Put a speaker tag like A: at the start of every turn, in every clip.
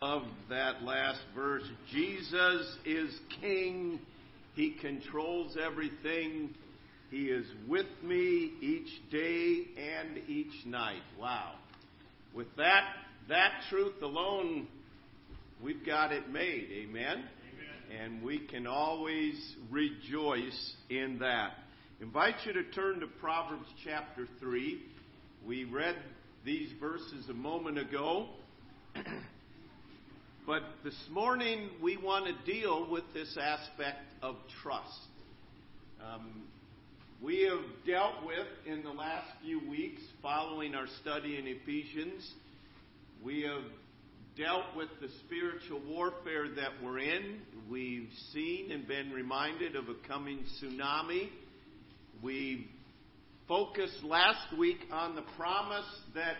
A: of that last verse. Jesus is King. He controls everything. He is with me each day and each night. Wow. With that that truth alone, we've got it made. Amen. Amen. And we can always rejoice in that. Invite you to turn to Proverbs chapter 3. We read these verses a moment ago. But this morning we want to deal with this aspect of trust. Um, we have dealt with in the last few weeks, following our study in Ephesians, we have dealt with the spiritual warfare that we're in. We've seen and been reminded of a coming tsunami. We focused last week on the promise that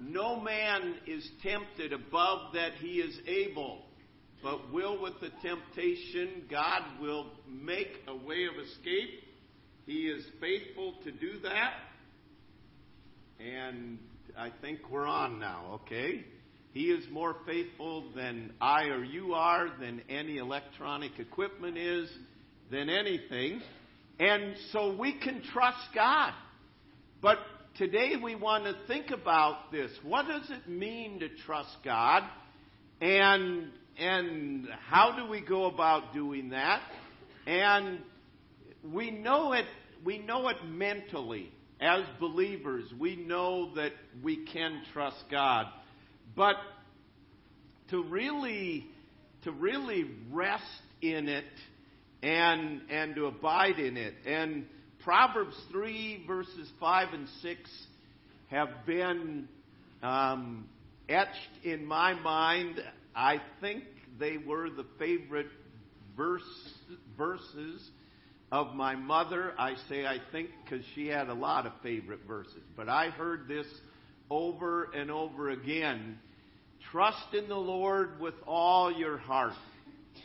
A: no man is tempted above that he is able, but will with the temptation, God will make a way of escape. He is faithful to do that. And I think we're on now, okay? He is more faithful than I or you are, than any electronic equipment is, than anything. And so we can trust God. But today we want to think about this. What does it mean to trust God? And and how do we go about doing that? And we know it we know it mentally as believers. We know that we can trust God. But to really to really rest in it and and to abide in it and Proverbs 3, verses 5 and 6 have been um, etched in my mind. I think they were the favorite verse, verses of my mother. I say I think because she had a lot of favorite verses. But I heard this over and over again. Trust in the Lord with all your heart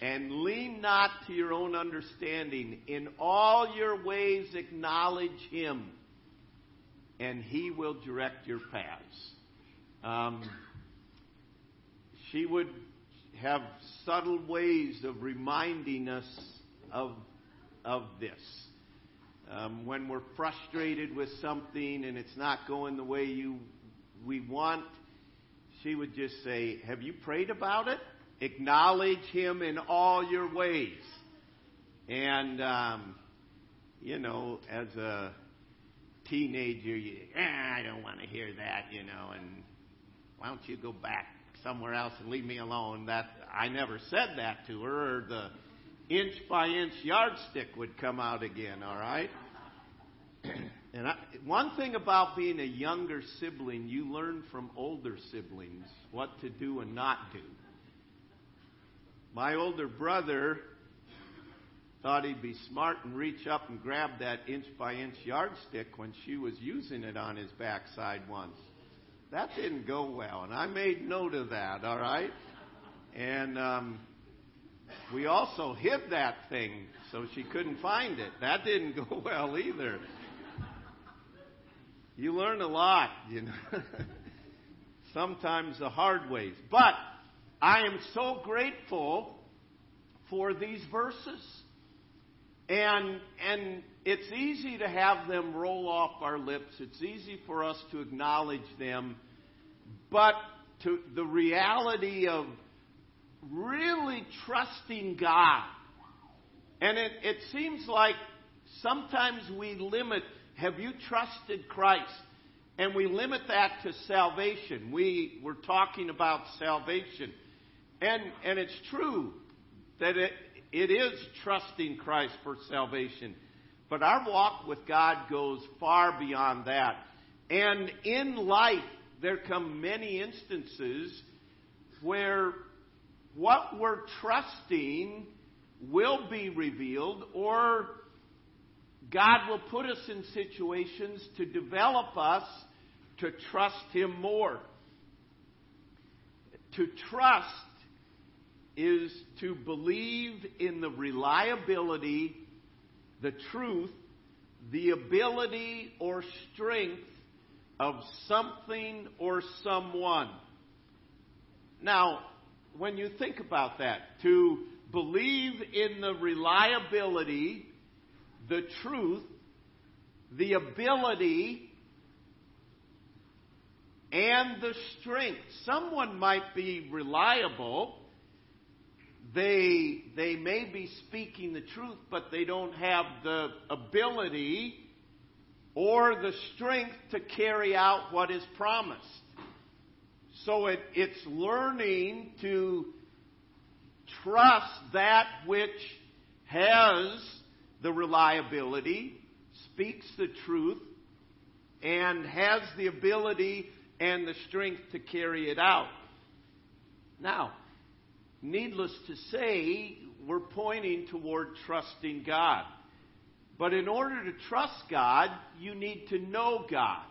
A: and lean not to your own understanding. In all your ways acknowledge him, and he will direct your paths. Um, she would have subtle ways of reminding us of, of this. Um, when we're frustrated with something and it's not going the way you we want, she would just say, "Have you prayed about it?" Acknowledge him in all your ways. And, um, you know, as a teenager, you, eh, I don't want to hear that, you know, and why don't you go back somewhere else and leave me alone? That I never said that to her, or the inch by inch yardstick would come out again, all right? And I, one thing about being a younger sibling, you learn from older siblings what to do and not do. My older brother thought he'd be smart and reach up and grab that inch by inch yardstick when she was using it on his backside once. That didn't go well, and I made note of that, all right? And um, we also hid that thing so she couldn't find it. That didn't go well either. You learn a lot, you know. Sometimes the hard ways. But I am so grateful for these verses. And, and it's easy to have them roll off our lips. It's easy for us to acknowledge them. But to the reality of really trusting God. And it, it seems like sometimes we limit, have you trusted Christ? And we limit that to salvation. We were talking about salvation. And, and it's true that it, it is trusting Christ for salvation. But our walk with God goes far beyond that. And in life, there come many instances where what we're trusting will be revealed, or God will put us in situations to develop us to trust Him more. To trust is to believe in the reliability, the truth, the ability or strength of something or someone. Now, when you think about that, to believe in the reliability, the truth, the ability, and the strength. Someone might be reliable. They, they may be speaking the truth, but they don't have the ability or the strength to carry out what is promised. So it, it's learning to trust that which has the reliability, speaks the truth, and has the ability and the strength to carry it out. Now, needless to say, we're pointing toward trusting God. But in order to trust God, you need to know God.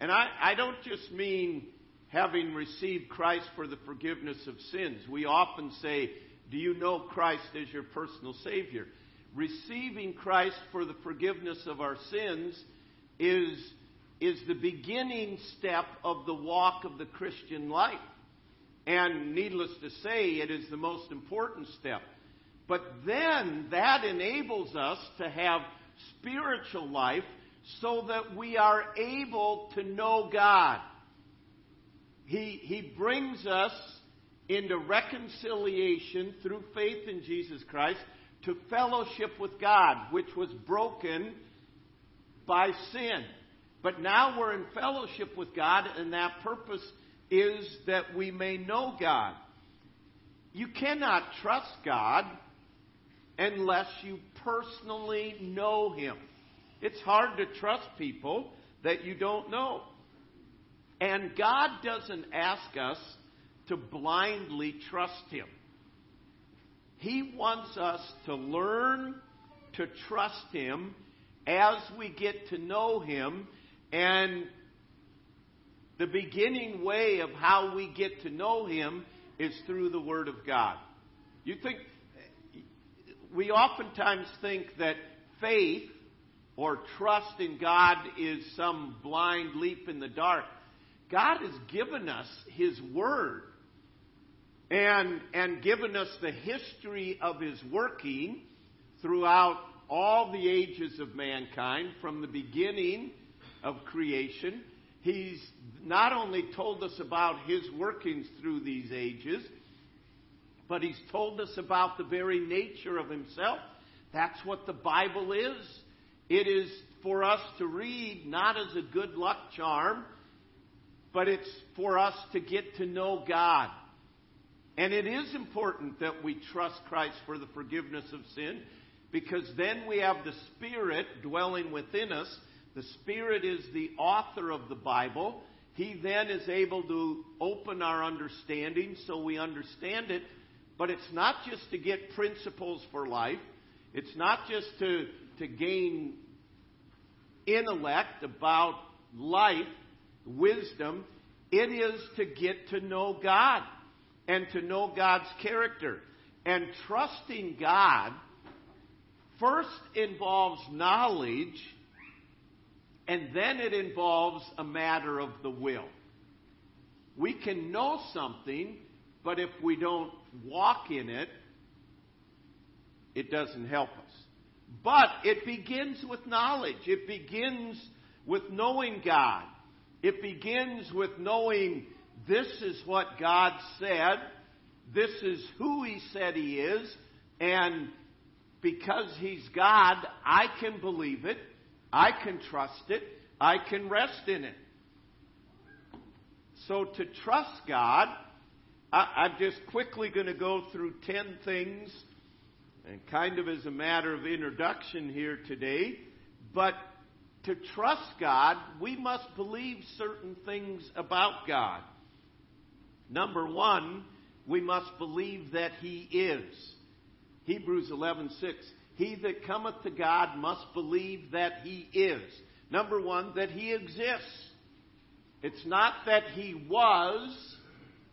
A: And I, I don't just mean having received Christ for the forgiveness of sins. We often say, Do you know Christ as your personal Savior? Receiving Christ for the forgiveness of our sins is, is the beginning step of the walk of the Christian life. And needless to say, it is the most important step. But then that enables us to have spiritual life so that we are able to know God. He, he brings us into reconciliation through faith in Jesus Christ to fellowship with God, which was broken by sin. But now we're in fellowship with God, and that purpose is that we may know God. You cannot trust God unless you personally know Him. It's hard to trust people that you don't know. And God doesn't ask us to blindly trust Him. He wants us to learn to trust Him as we get to know Him. And the beginning way of how we get to know Him is through the Word of God. You think, we oftentimes think that faith or trust in God is some blind leap in the dark. God has given us His Word and, and given us the history of His working throughout all the ages of mankind from the beginning of creation. He's not only told us about His workings through these ages, but He's told us about the very nature of Himself. That's what the Bible is. It is for us to read not as a good luck charm, but it's for us to get to know God. And it is important that we trust Christ for the forgiveness of sin because then we have the Spirit dwelling within us. The Spirit is the author of the Bible. He then is able to open our understanding so we understand it. But it's not just to get principles for life, it's not just to, to gain intellect about life wisdom, it is to get to know God and to know God's character. And trusting God first involves knowledge, and then it involves a matter of the will. We can know something, but if we don't walk in it, it doesn't help us. But it begins with knowledge. It begins with knowing God. It begins with knowing this is what God said, this is who He said He is, and because He's God, I can believe it, I can trust it, I can rest in it. So to trust God, I, am just quickly going to go through 10 things, and kind of as a matter of introduction here today, but to trust God, we must believe certain things about God. Number one, we must believe that He is. Hebrews 11:6. He that cometh to God must believe that He is. Number one, that He exists. It's not that He was,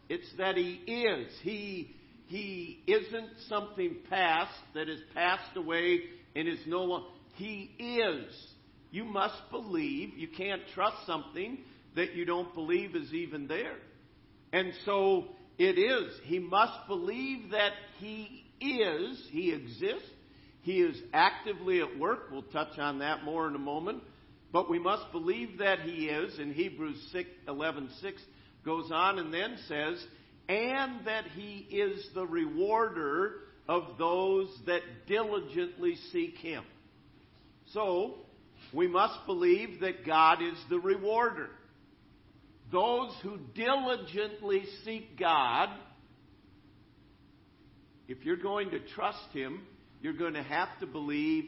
A: it's that He is. He, he isn't something past that has passed away and is no longer. He is. You must believe. You can't trust something that you don't believe is even there. And so it is. He must believe that He is, He exists, He is actively at work. We'll touch on that more in a moment. But we must believe that He is, and Hebrews 6, 11 6 goes on and then says, and that He is the rewarder of those that diligently seek Him. So, we must believe that God is the rewarder. Those who diligently seek God, if you're going to trust Him, you're going to have to believe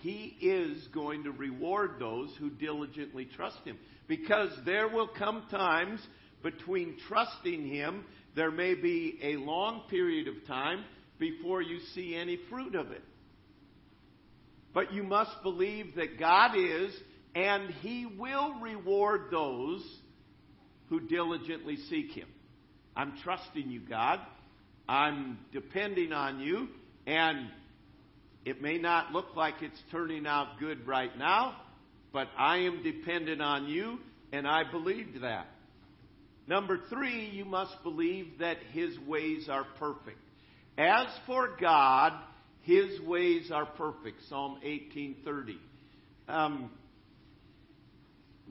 A: He is going to reward those who diligently trust Him. Because there will come times between trusting Him, there may be a long period of time before you see any fruit of it. But you must believe that God is, and He will reward those who diligently seek Him. I'm trusting you, God. I'm depending on you, and it may not look like it's turning out good right now, but I am dependent on you, and I believed that. Number three, you must believe that His ways are perfect. As for God, his ways are perfect. Psalm 18:30. Um,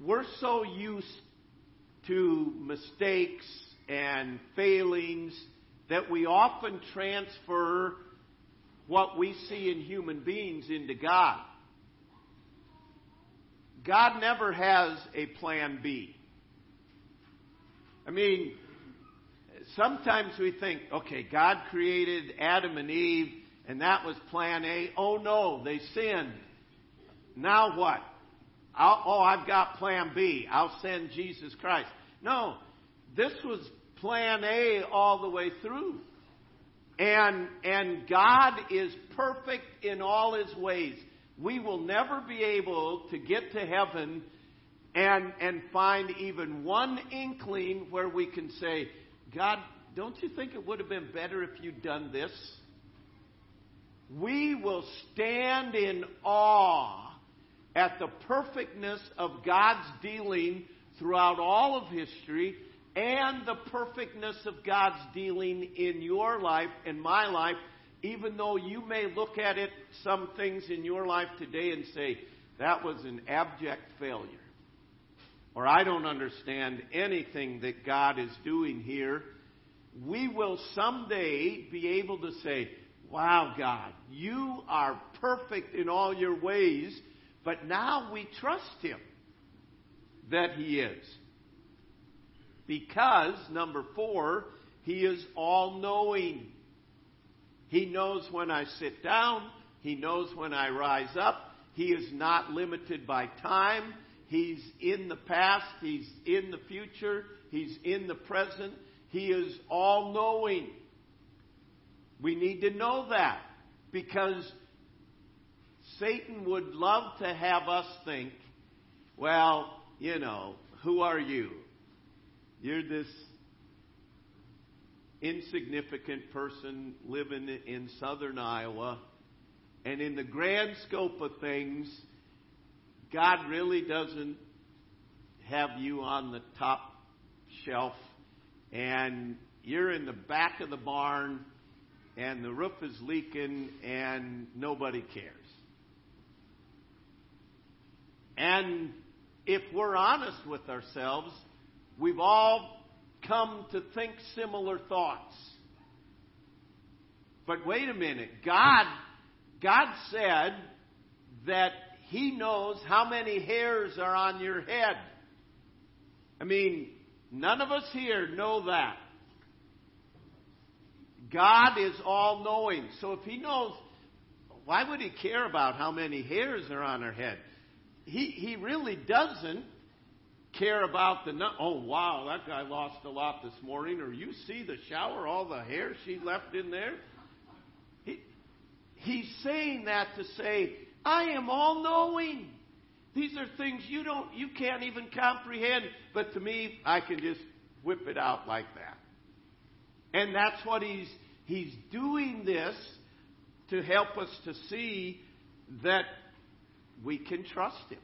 A: we're so used to mistakes and failings that we often transfer what we see in human beings into God. God never has a plan B. I mean, sometimes we think, okay, God created Adam and Eve and that was plan A. Oh no, they sinned. Now what? I'll, oh, I've got plan B. I'll send Jesus Christ. No, this was plan A all the way through. And, and God is perfect in all his ways. We will never be able to get to heaven and, and find even one inkling where we can say, God, don't you think it would have been better if you'd done this? we will stand in awe at the perfectness of God's dealing throughout all of history and the perfectness of God's dealing in your life and my life, even though you may look at it, some things in your life today, and say, that was an abject failure. Or I don't understand anything that God is doing here. We will someday be able to say, Wow, God, you are perfect in all your ways, but now we trust Him that He is. Because, number four, He is all knowing. He knows when I sit down, He knows when I rise up. He is not limited by time. He's in the past, He's in the future, He's in the present. He is all knowing. We need to know that because Satan would love to have us think, well, you know, who are you? You're this insignificant person living in southern Iowa. And in the grand scope of things, God really doesn't have you on the top shelf. And you're in the back of the barn and the roof is leaking and nobody cares. And if we're honest with ourselves, we've all come to think similar thoughts. But wait a minute. God, God said that He knows how many hairs are on your head. I mean, none of us here know that. God is all knowing. So if He knows, why would He care about how many hairs are on her head? He, he really doesn't care about the. Oh, wow, that guy lost a lot this morning. Or you see the shower, all the hair she left in there? He, he's saying that to say, I am all knowing. These are things you don't, you can't even comprehend. But to me, I can just whip it out like that. And that's what he's, he's doing this to help us to see that we can trust him.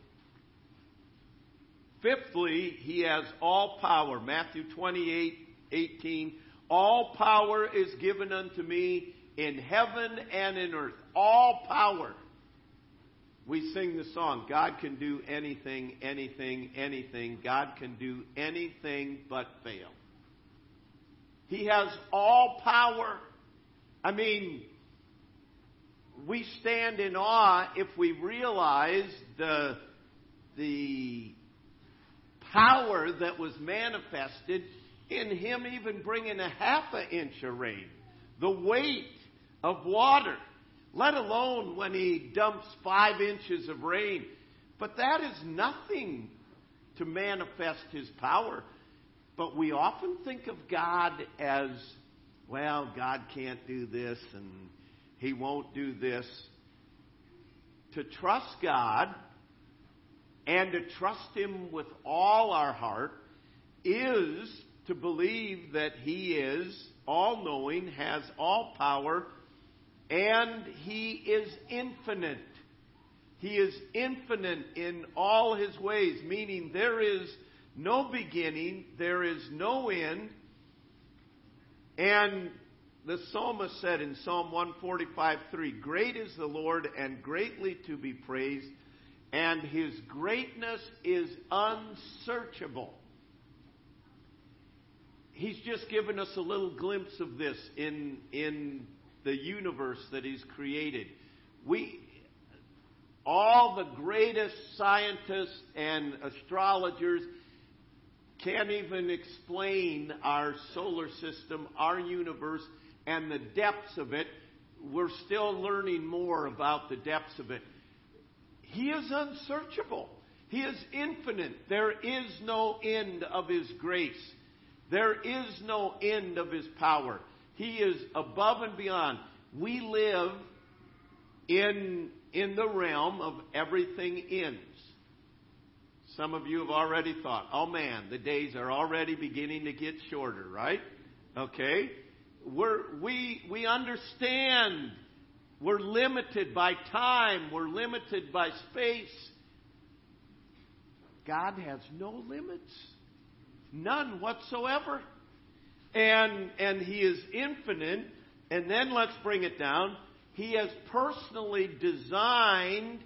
A: Fifthly, he has all power. Matthew 28 18. All power is given unto me in heaven and in earth. All power. We sing the song, God can do anything, anything, anything. God can do anything but fail. He has all power. I mean, we stand in awe if we realize the, the power that was manifested in Him even bringing a half an inch of rain. The weight of water, let alone when He dumps five inches of rain. But that is nothing to manifest His power. But we often think of God as, well, God can't do this and He won't do this. To trust God and to trust Him with all our heart is to believe that He is all knowing, has all power, and He is infinite. He is infinite in all His ways, meaning there is no beginning, there is no end. And the psalmist said in Psalm 145 3, Great is the Lord and greatly to be praised, and his greatness is unsearchable. He's just given us a little glimpse of this in, in the universe that he's created. We, all the greatest scientists and astrologers can't even explain our solar system, our universe, and the depths of it. We're still learning more about the depths of it. He is unsearchable. He is infinite. There is no end of His grace. There is no end of His power. He is above and beyond. We live in, in the realm of everything ends. Some of you have already thought, oh man, the days are already beginning to get shorter, right? Okay? We're, we, we understand we're limited by time, we're limited by space. God has no limits, none whatsoever. And, and He is infinite. And then let's bring it down. He has personally designed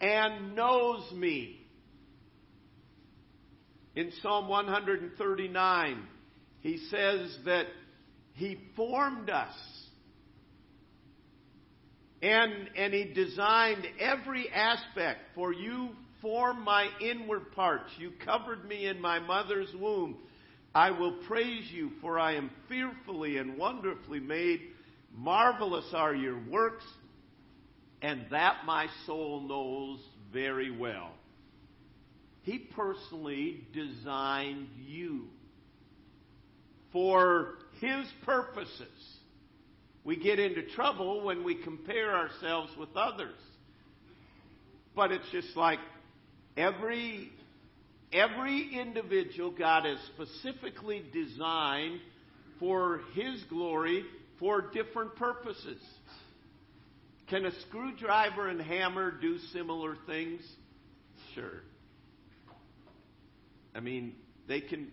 A: and knows me. In Psalm 139, he says that he formed us. And, and he designed every aspect. For you formed my inward parts. You covered me in my mother's womb. I will praise you, for I am fearfully and wonderfully made. Marvelous are your works, and that my soul knows very well. He personally designed you for His purposes. We get into trouble when we compare ourselves with others. But it's just like every every individual God has specifically designed for his glory for different purposes. Can a screwdriver and hammer do similar things? Sure. I mean, they can.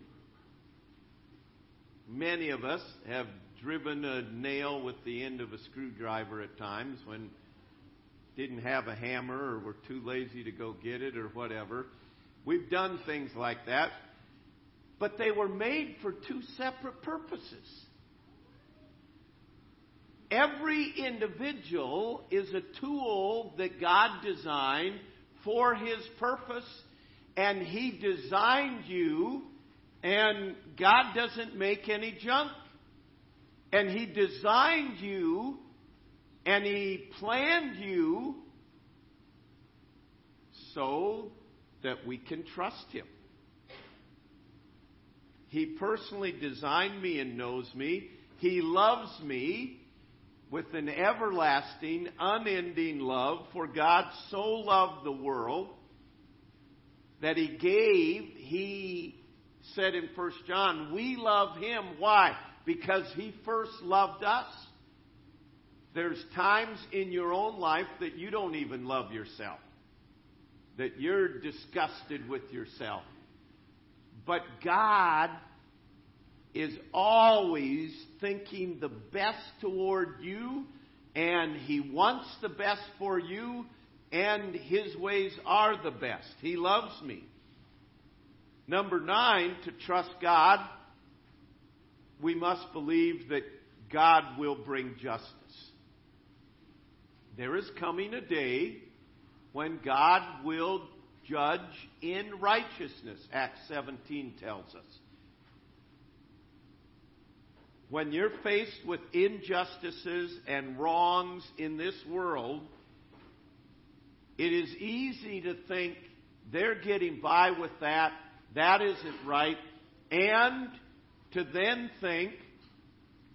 A: Many of us have driven a nail with the end of a screwdriver at times when didn't have a hammer or were too lazy to go get it or whatever. We've done things like that. But they were made for two separate purposes. Every individual is a tool that God designed for his purpose and He designed you, and God doesn't make any junk. And He designed you, and He planned you so that we can trust Him. He personally designed me and knows me. He loves me with an everlasting, unending love, for God so loved the world that he gave, he said in 1 John, we love him. Why? Because he first loved us. There's times in your own life that you don't even love yourself, that you're disgusted with yourself. But God is always thinking the best toward you, and He wants the best for you, and His ways are the best. He loves me. Number nine, to trust God, we must believe that God will bring justice. There is coming a day when God will judge in righteousness, Acts 17 tells us. When you're faced with injustices and wrongs in this world, it is easy to think they're getting by with that, that isn't right, and to then think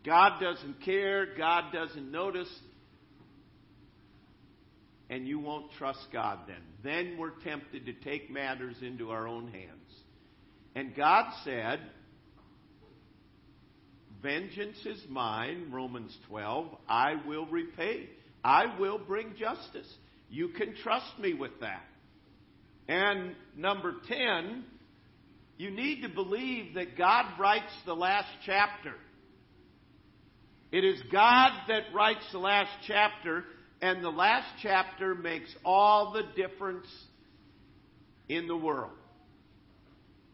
A: God doesn't care, God doesn't notice, and you won't trust God then. Then we're tempted to take matters into our own hands. And God said, Vengeance is mine, Romans 12. I will repay. I will bring justice. You can trust me with that. And number 10, you need to believe that God writes the last chapter. It is God that writes the last chapter, and the last chapter makes all the difference in the world.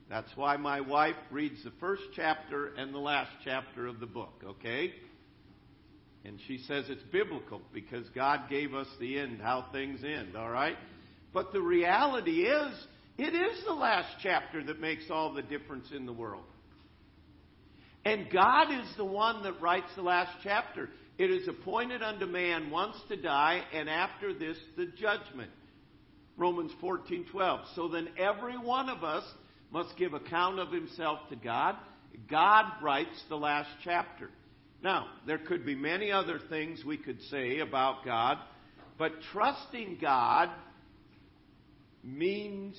A: That's why my wife reads the first chapter and the last chapter of the book, okay? And she says it's biblical because God gave us the end, how things end, all right? But the reality is, it is the last chapter that makes all the difference in the world. And God is the one that writes the last chapter. It is appointed unto man once to die, and after this, the judgment. Romans 14:12. So then every one of us must give account of himself to God. God writes the last chapter. Now, there could be many other things we could say about God, but trusting God means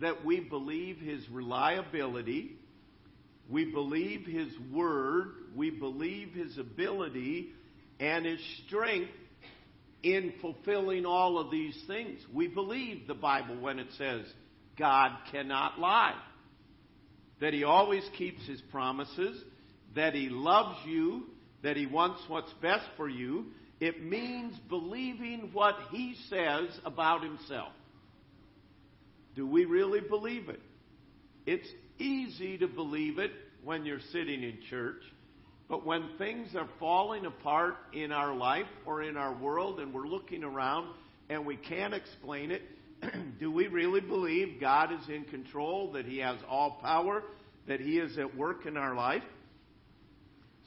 A: that we believe his reliability, we believe his word, we believe his ability, and his strength in fulfilling all of these things. We believe the Bible when it says God cannot lie, that he always keeps his promises, that he loves you, that he wants what's best for you. It means believing what he says about himself. Do we really believe it? It's easy to believe it when you're sitting in church. But when things are falling apart in our life or in our world and we're looking around and we can't explain it, do we really believe God is in control, that He has all power, that He is at work in our life?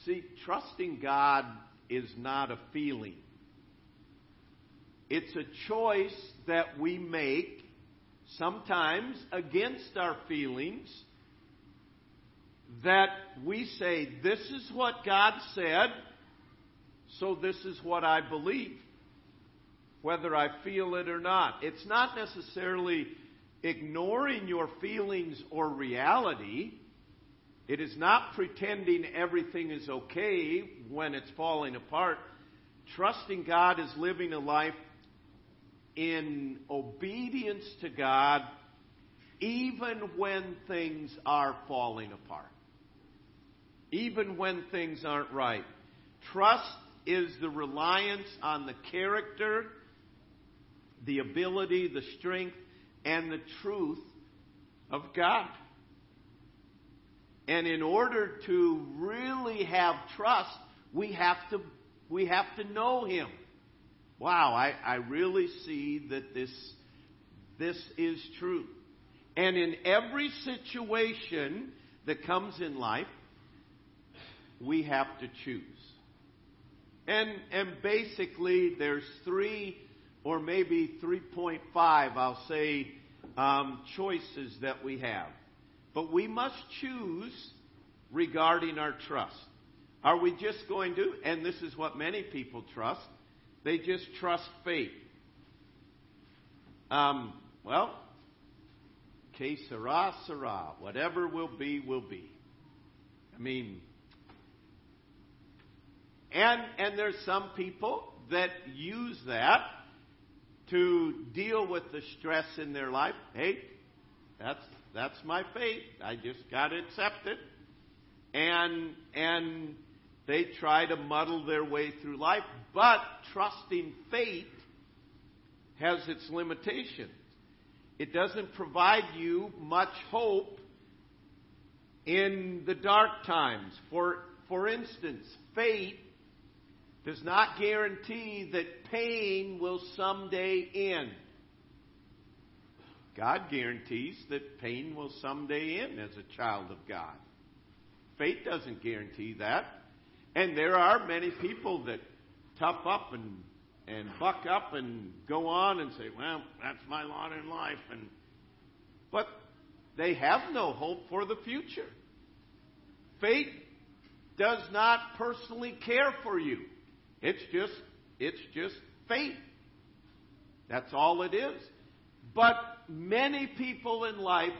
A: See, trusting God is not a feeling. It's a choice that we make, sometimes against our feelings, that we say, This is what God said, so this is what I believe, whether I feel it or not. It's not necessarily ignoring your feelings or reality. It is not pretending everything is okay when it's falling apart. Trusting God is living a life in obedience to God even when things are falling apart even when things aren't right. Trust is the reliance on the character, the ability, the strength, and the truth of God. And in order to really have trust, we have to, we have to know Him. Wow, I, I really see that this, this is true. And in every situation that comes in life, we have to choose. And, and basically, there's three or maybe 3.5, I'll say, um, choices that we have. But we must choose regarding our trust. Are we just going to, and this is what many people trust, they just trust faith. Um, well, que sera, sera. Whatever will be, will be. I mean, and, and there's some people that use that to deal with the stress in their life. Hey, that's, that's my fate. I just got to accept it. and and they try to muddle their way through life. But trusting faith has its limitations. It doesn't provide you much hope in the dark times. For, for instance, faith does not guarantee that pain will someday end. God guarantees that pain will someday end as a child of God. Faith doesn't guarantee that. And there are many people that tough up and and buck up and go on and say, "Well, that's my lot in life," and but they have no hope for the future. Fate does not personally care for you. It's just it's just faith. That's all it is. But many people in life,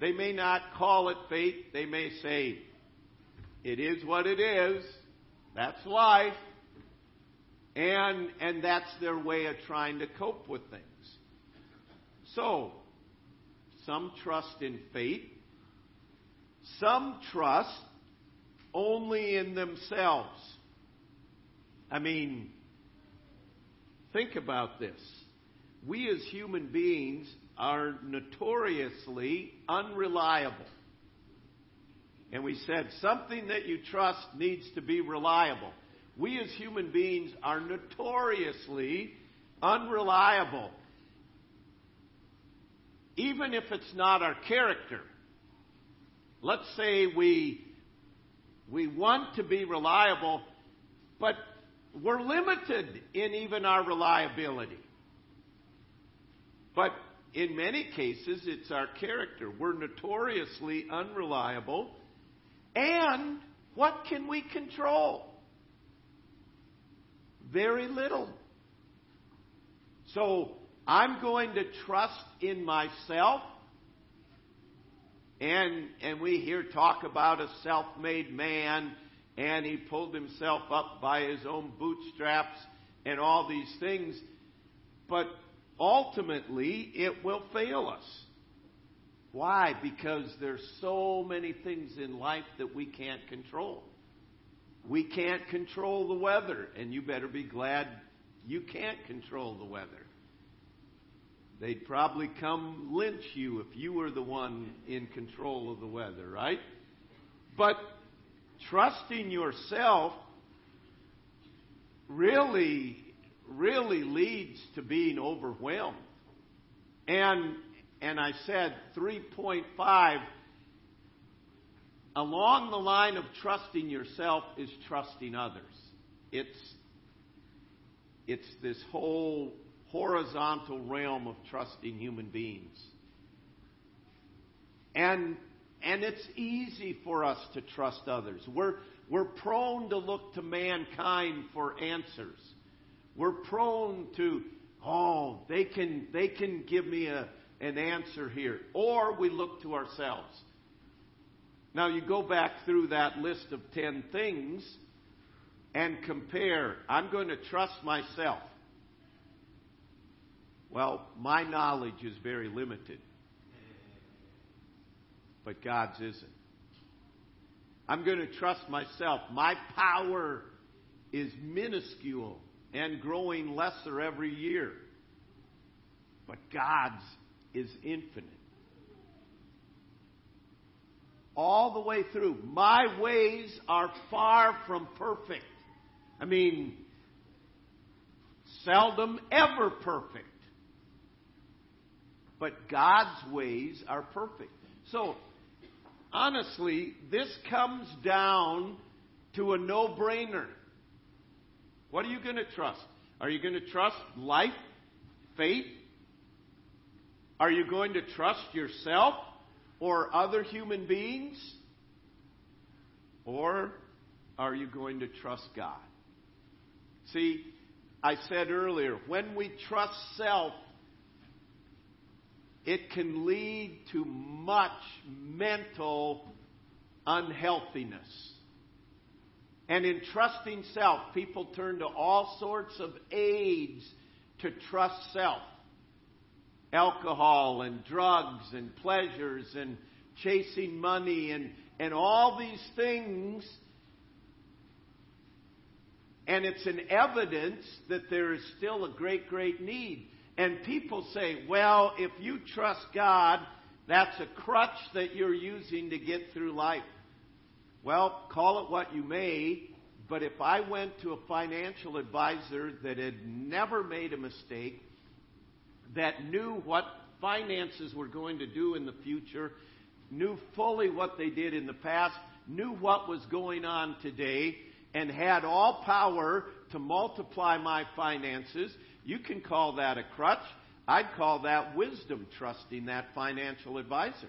A: they may not call it fate. They may say, it is what it is. That's life. And, and that's their way of trying to cope with things. So, some trust in fate, Some trust only in themselves. I mean, think about this. We as human beings are notoriously unreliable. And we said something that you trust needs to be reliable we as human beings are notoriously unreliable. Even if it's not our character. Let's say we, we want to be reliable, but we're limited in even our reliability. But in many cases, it's our character. We're notoriously unreliable. And what can we control? Very little. So I'm going to trust in myself. And, and we hear talk about a self made man, and he pulled himself up by his own bootstraps, and all these things. But ultimately, it will fail us. Why? Because there's so many things in life that we can't control. We can't control the weather, and you better be glad you can't control the weather. They'd probably come lynch you if you were the one in control of the weather, right? But trusting yourself really, really leads to being overwhelmed. And and I said 3.5 along the line of trusting yourself is trusting others. It's, it's this whole horizontal realm of trusting human beings. And, and it's easy for us to trust others. We're, we're prone to look to mankind for answers. We're prone to, oh, they can, they can give me a, an answer here. Or we look to ourselves. Now, you go back through that list of 10 things and compare. I'm going to trust myself. Well, my knowledge is very limited, but God's isn't. I'm going to trust myself. My power is minuscule and growing lesser every year, but God's is infinite all the way through. My ways are far from perfect. I mean, seldom ever perfect. But God's ways are perfect. So, honestly, this comes down to a no brainer. What are you going to trust? Are you going to trust life, faith? Are you going to trust yourself? or other human beings? Or are you going to trust God? See, I said earlier, when we trust self, it can lead to much mental unhealthiness. And in trusting self, people turn to all sorts of aids to trust self alcohol and drugs and pleasures and chasing money and, and all these things. And it's an evidence that there is still a great, great need. And people say, well, if you trust God, that's a crutch that you're using to get through life. Well, call it what you may, but if I went to a financial advisor that had never made a mistake, that knew what finances were going to do in the future, knew fully what they did in the past, knew what was going on today, and had all power to multiply my finances, you can call that a crutch. I'd call that wisdom, trusting that financial advisor.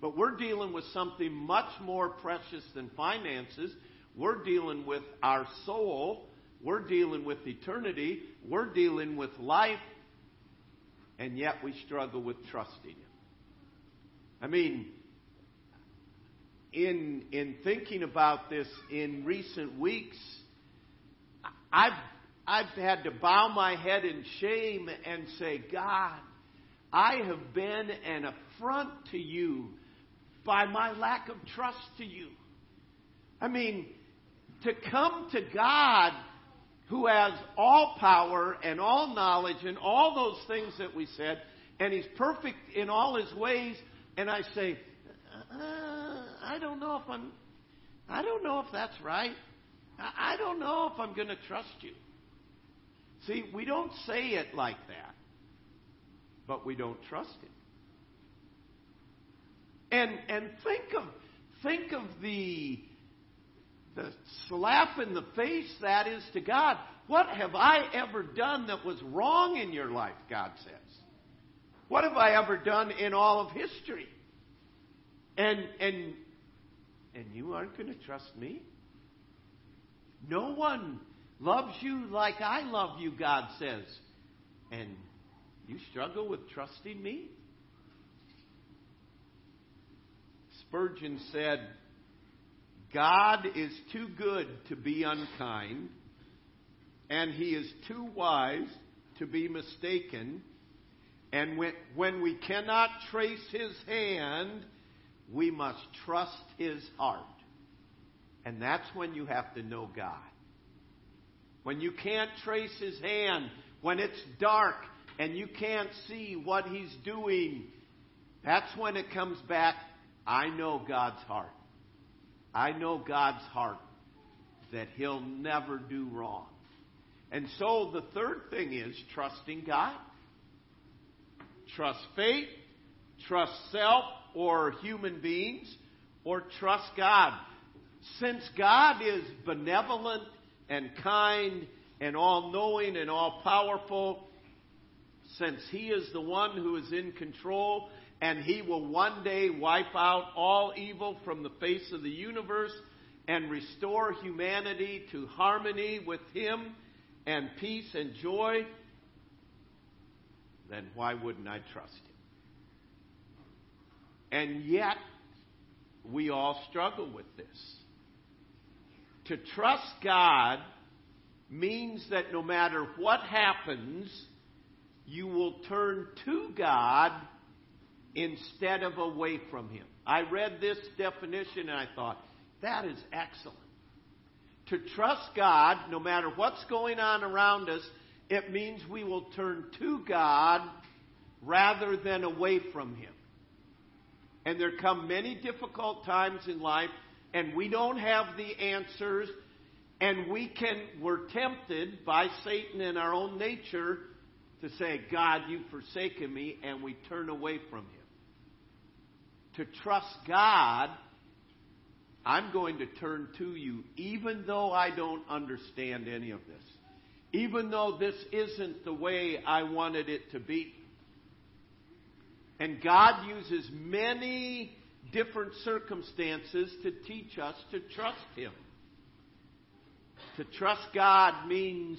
A: But we're dealing with something much more precious than finances. We're dealing with our soul. We're dealing with eternity. We're dealing with life. And yet we struggle with trusting Him. I mean, in, in thinking about this in recent weeks, I've, I've had to bow my head in shame and say, God, I have been an affront to you by my lack of trust to you. I mean, to come to God who has all power and all knowledge and all those things that we said, and He's perfect in all His ways, and I say, uh, I don't know if I'm, I don't know if that's right. I, don't know if I'm going to trust you. See, we don't say it like that, but we don't trust Him. And and think of think of the the slap in the face that is to God. What have I ever done that was wrong in your life, God says? What have I ever done in all of history? And and and you aren't going to trust me? No one loves you like I love you, God says. And you struggle with trusting me? Spurgeon said, God is too good to be unkind, and he is too wise to be mistaken. And when, we cannot trace his hand, we must trust his heart. And that's when you have to know God. When you can't trace his hand, when it's dark and you can't see what he's doing, that's when it comes back I know God's heart. I know God's heart that He'll never do wrong. And so the third thing is trusting God. Trust faith, trust self or human beings, or trust God. Since God is benevolent and kind and all knowing and all powerful, since He is the one who is in control and he will one day wipe out all evil from the face of the universe and restore humanity to harmony with him and peace and joy, then why wouldn't I trust him? And yet, we all struggle with this. To trust God means that no matter what happens, you will turn to God instead of away from Him. I read this definition and I thought, that is excellent. To trust God, no matter what's going on around us, it means we will turn to God rather than away from Him. And there come many difficult times in life, and we don't have the answers, and we can, we're tempted by Satan in our own nature to say, God, you've forsaken me, and we turn away from Him to trust God, I'm going to turn to you, even though I don't understand any of this. Even though this isn't the way I wanted it to be. And God uses many different circumstances to teach us to trust Him. To trust God means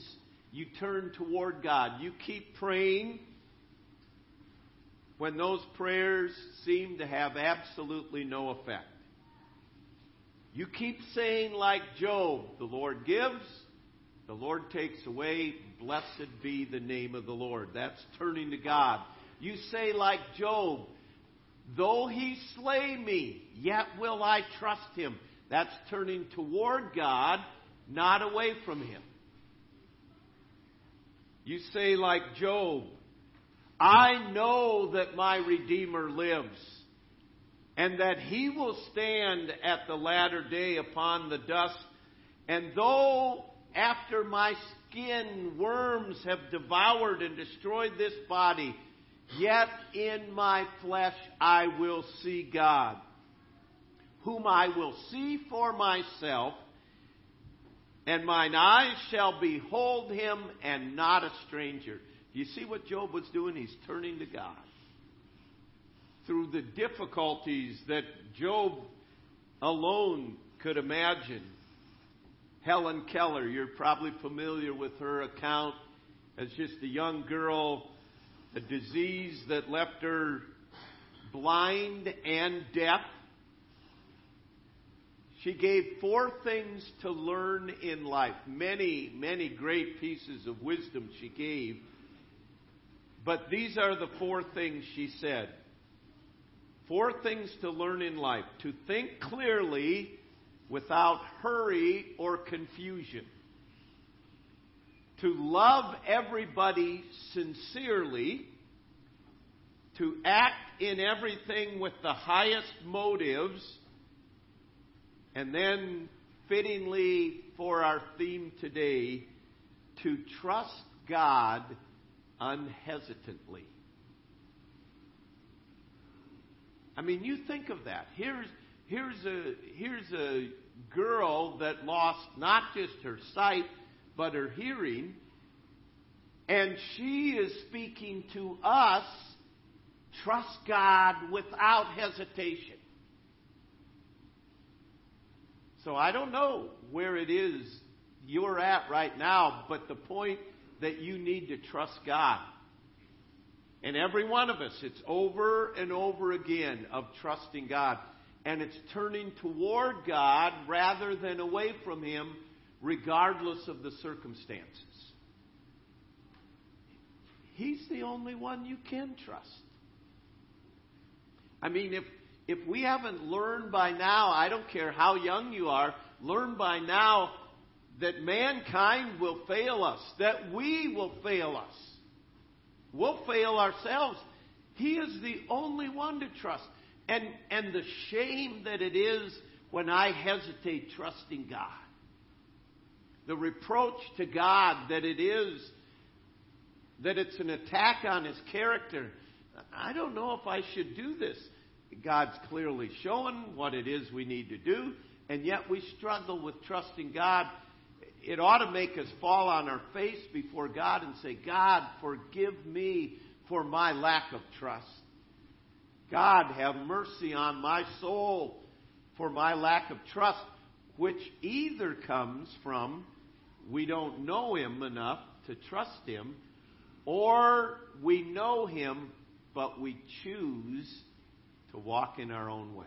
A: you turn toward God. You keep praying when those prayers seem to have absolutely no effect. You keep saying, like Job, the Lord gives, the Lord takes away, blessed be the name of the Lord. That's turning to God. You say, like Job, Though he slay me, yet will I trust him. That's turning toward God, not away from him. You say, like Job, I know that my Redeemer lives, and that he will stand at the latter day upon the dust. And though after my skin worms have devoured and destroyed this body, Yet in my flesh I will see God, whom I will see for myself, and mine eyes shall behold him, and not a stranger. You see what Job was doing? He's turning to God. Through the difficulties that Job alone could imagine. Helen Keller, you're probably familiar with her account as just a young girl a disease that left her blind and deaf. She gave four things to learn in life. Many, many great pieces of wisdom she gave. But these are the four things she said. Four things to learn in life to think clearly without hurry or confusion to love everybody sincerely, to act in everything with the highest motives, and then, fittingly for our theme today, to trust God unhesitantly. I mean, you think of that. Here's, here's, a, here's a girl that lost not just her sight, but her hearing. And she is speaking to us trust God without hesitation. So I don't know where it is you're at right now, but the point that you need to trust God. And every one of us, it's over and over again of trusting God. And it's turning toward God rather than away from Him regardless of the circumstances. He's the only one you can trust. I mean, if, if we haven't learned by now, I don't care how young you are, learn by now that mankind will fail us, that we will fail us. We'll fail ourselves. He is the only one to trust. And, and the shame that it is when I hesitate trusting God the reproach to God that it is, that it's an attack on His character. I don't know if I should do this. God's clearly showing what it is we need to do, and yet we struggle with trusting God. It ought to make us fall on our face before God and say, God, forgive me for my lack of trust. God, have mercy on my soul for my lack of trust, which either comes from we don't know Him enough to trust Him, or we know Him, but we choose to walk in our own way.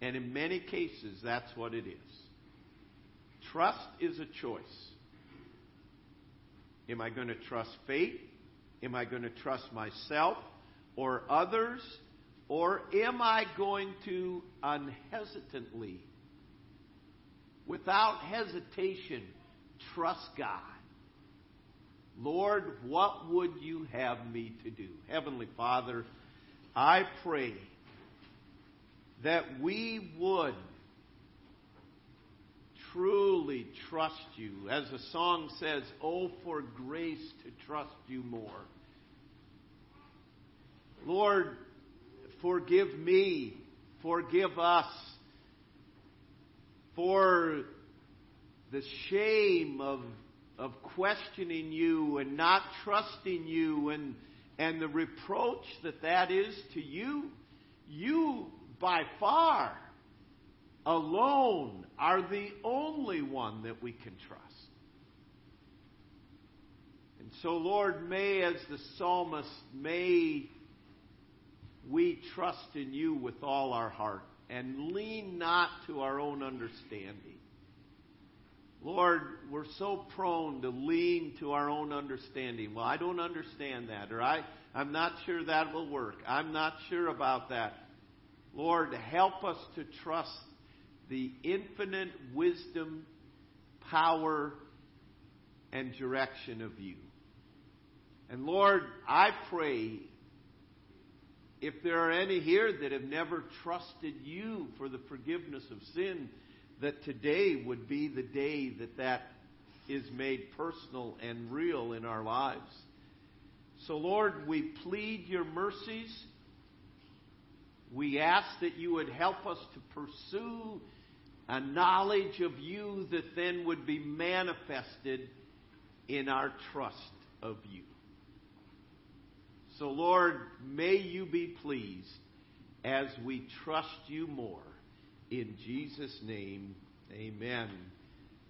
A: And in many cases, that's what it is. Trust is a choice. Am I going to trust fate? Am I going to trust myself or others? Or am I going to unhesitantly, without hesitation, trust God. Lord, what would you have me to do? Heavenly Father, I pray that we would truly trust you. As the song says, Oh, for grace to trust you more. Lord, forgive me, forgive us for the shame of, of questioning you and not trusting you and, and the reproach that that is to you, you by far alone are the only one that we can trust. And so, Lord, may, as the psalmist, may we trust in you with all our heart and lean not to our own understanding. Lord, we're so prone to lean to our own understanding. Well, I don't understand that, or I, I'm not sure that will work. I'm not sure about that. Lord, help us to trust the infinite wisdom, power, and direction of you. And Lord, I pray if there are any here that have never trusted you for the forgiveness of sin, that today would be the day that that is made personal and real in our lives. So, Lord, we plead your mercies. We ask that you would help us to pursue a knowledge of you that then would be manifested in our trust of you. So, Lord, may you be pleased as we trust you more. In Jesus' name, amen.